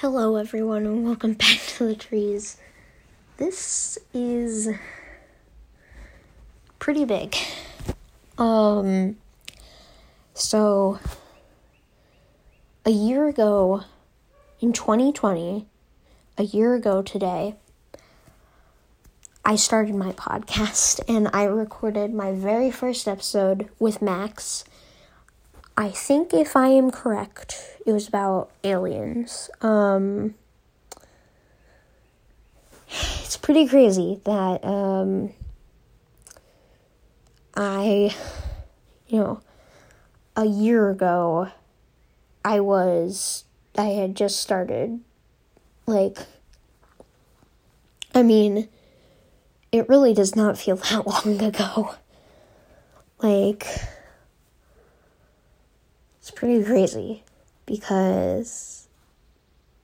Hello, everyone, and welcome back to the trees. This is pretty big. Um, so a year ago in 2020, a year ago today, I started my podcast and I recorded my very first episode with Max. I think if I am correct, it was about aliens. Um, it's pretty crazy that um, I, you know, a year ago, I was, I had just started, like, I mean, it really does not feel that long ago. Like, it's pretty crazy because,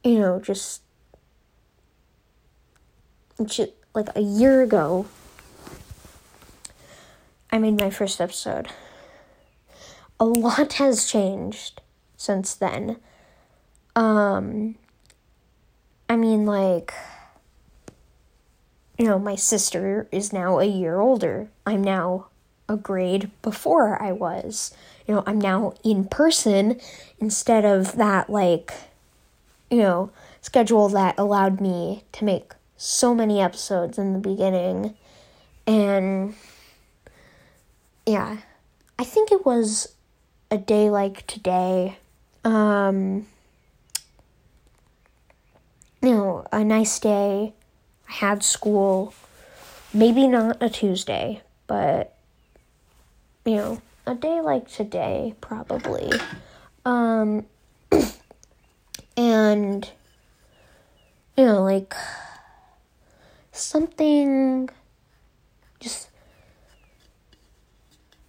you know, just, just like a year ago, I made my first episode. A lot has changed since then. Um, I mean, like, you know, my sister is now a year older. I'm now a grade before I was. You know, I'm now in person instead of that, like, you know, schedule that allowed me to make so many episodes in the beginning. And yeah, I think it was a day like today. Um, you know, a nice day. I had school. Maybe not a Tuesday, but you know, a day like today, probably. Um, and, you know, like, something just,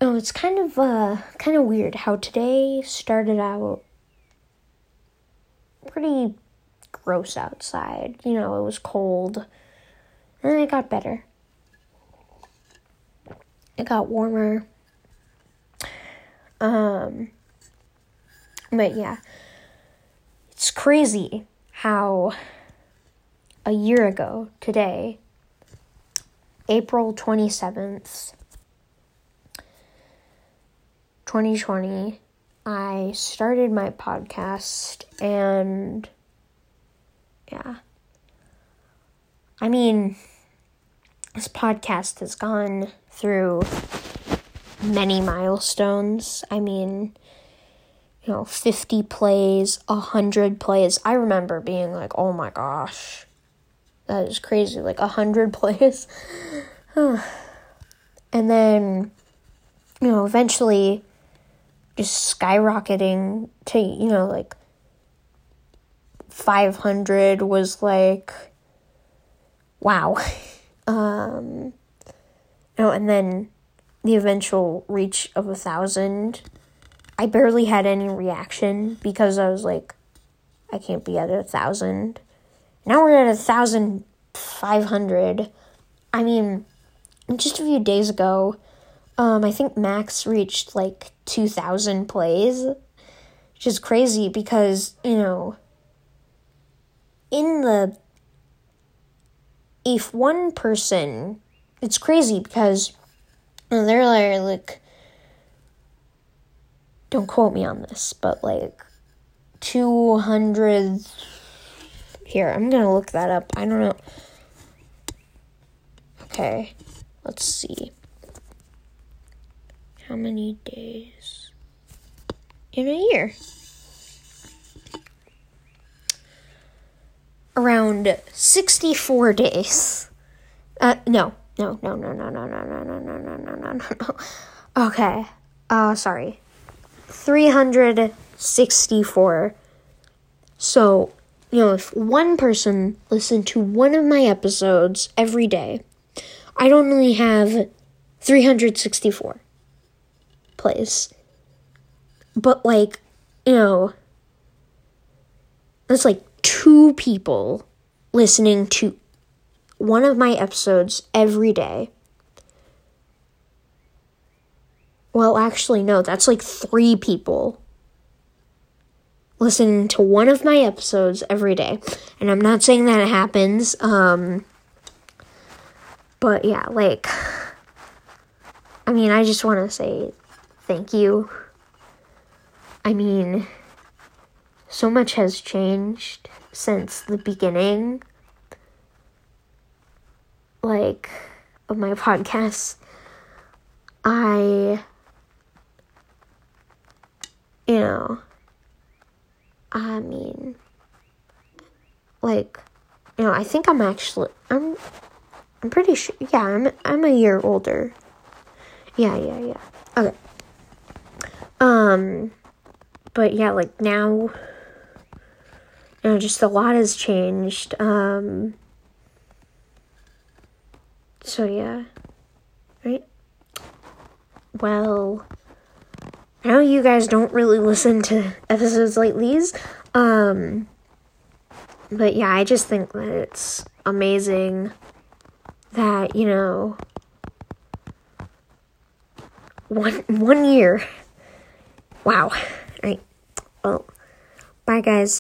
oh, it's kind of, uh, kind of weird how today started out pretty gross outside. You know, it was cold. And it got better. It got warmer. Um, but yeah, it's crazy how a year ago today, April 27th, 2020, I started my podcast and yeah. I mean, this podcast has gone through many milestones. I mean, you know, 50 plays, 100 plays. I remember being like, oh my gosh, that is crazy. Like, 100 plays. and then, you know, eventually just skyrocketing to, you know, like 500 was like, wow. um, you know, and then the eventual reach of a thousand, I barely had any reaction because I was like, I can't be at a thousand. Now we're at a thousand five hundred. I mean, just a few days ago, um, I think Max reached like two thousand plays, which is crazy because you know, in the if one person, it's crazy because and they're like, like, don't quote me on this, but like 200. Here, I'm gonna look that up. I don't know. Okay, let's see. How many days in a year? Around 64 days. Uh, no, no, no, no, no, no, no, no, no, no, no, no, no, no. Okay. Uh, sorry. 364. So, you know, if one person listened to one of my episodes every day, I'd only have 364 plays. But, like, you know, that's like two people listening to one of my episodes every day. Well, actually, no, that's like three people listening to one of my episodes every day. And I'm not saying that it happens. Um, but yeah, like, I mean, I just want to say thank you. I mean, so much has changed since the beginning, like, of my podcast. I, you know, I mean, like, you know, I think I'm actually, I'm, I'm pretty sure, yeah, I'm, I'm a year older. Yeah, yeah, yeah. Okay. Um, but yeah, like now, you know, just a lot has changed. Um, so yeah, right? Well, I know you guys don't really listen to episodes like these. Um, but yeah, I just think that it's amazing that, you know, one one year. Wow. All right. Well, bye guys.